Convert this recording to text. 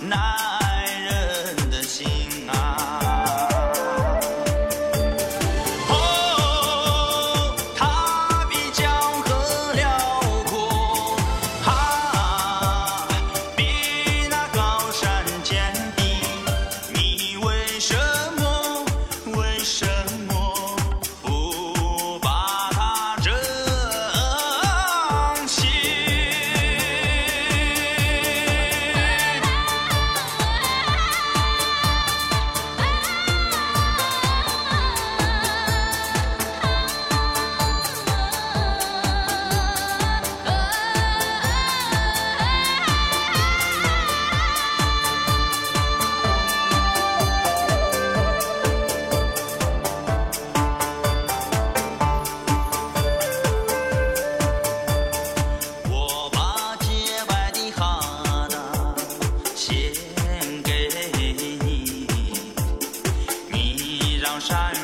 Nah. Shine.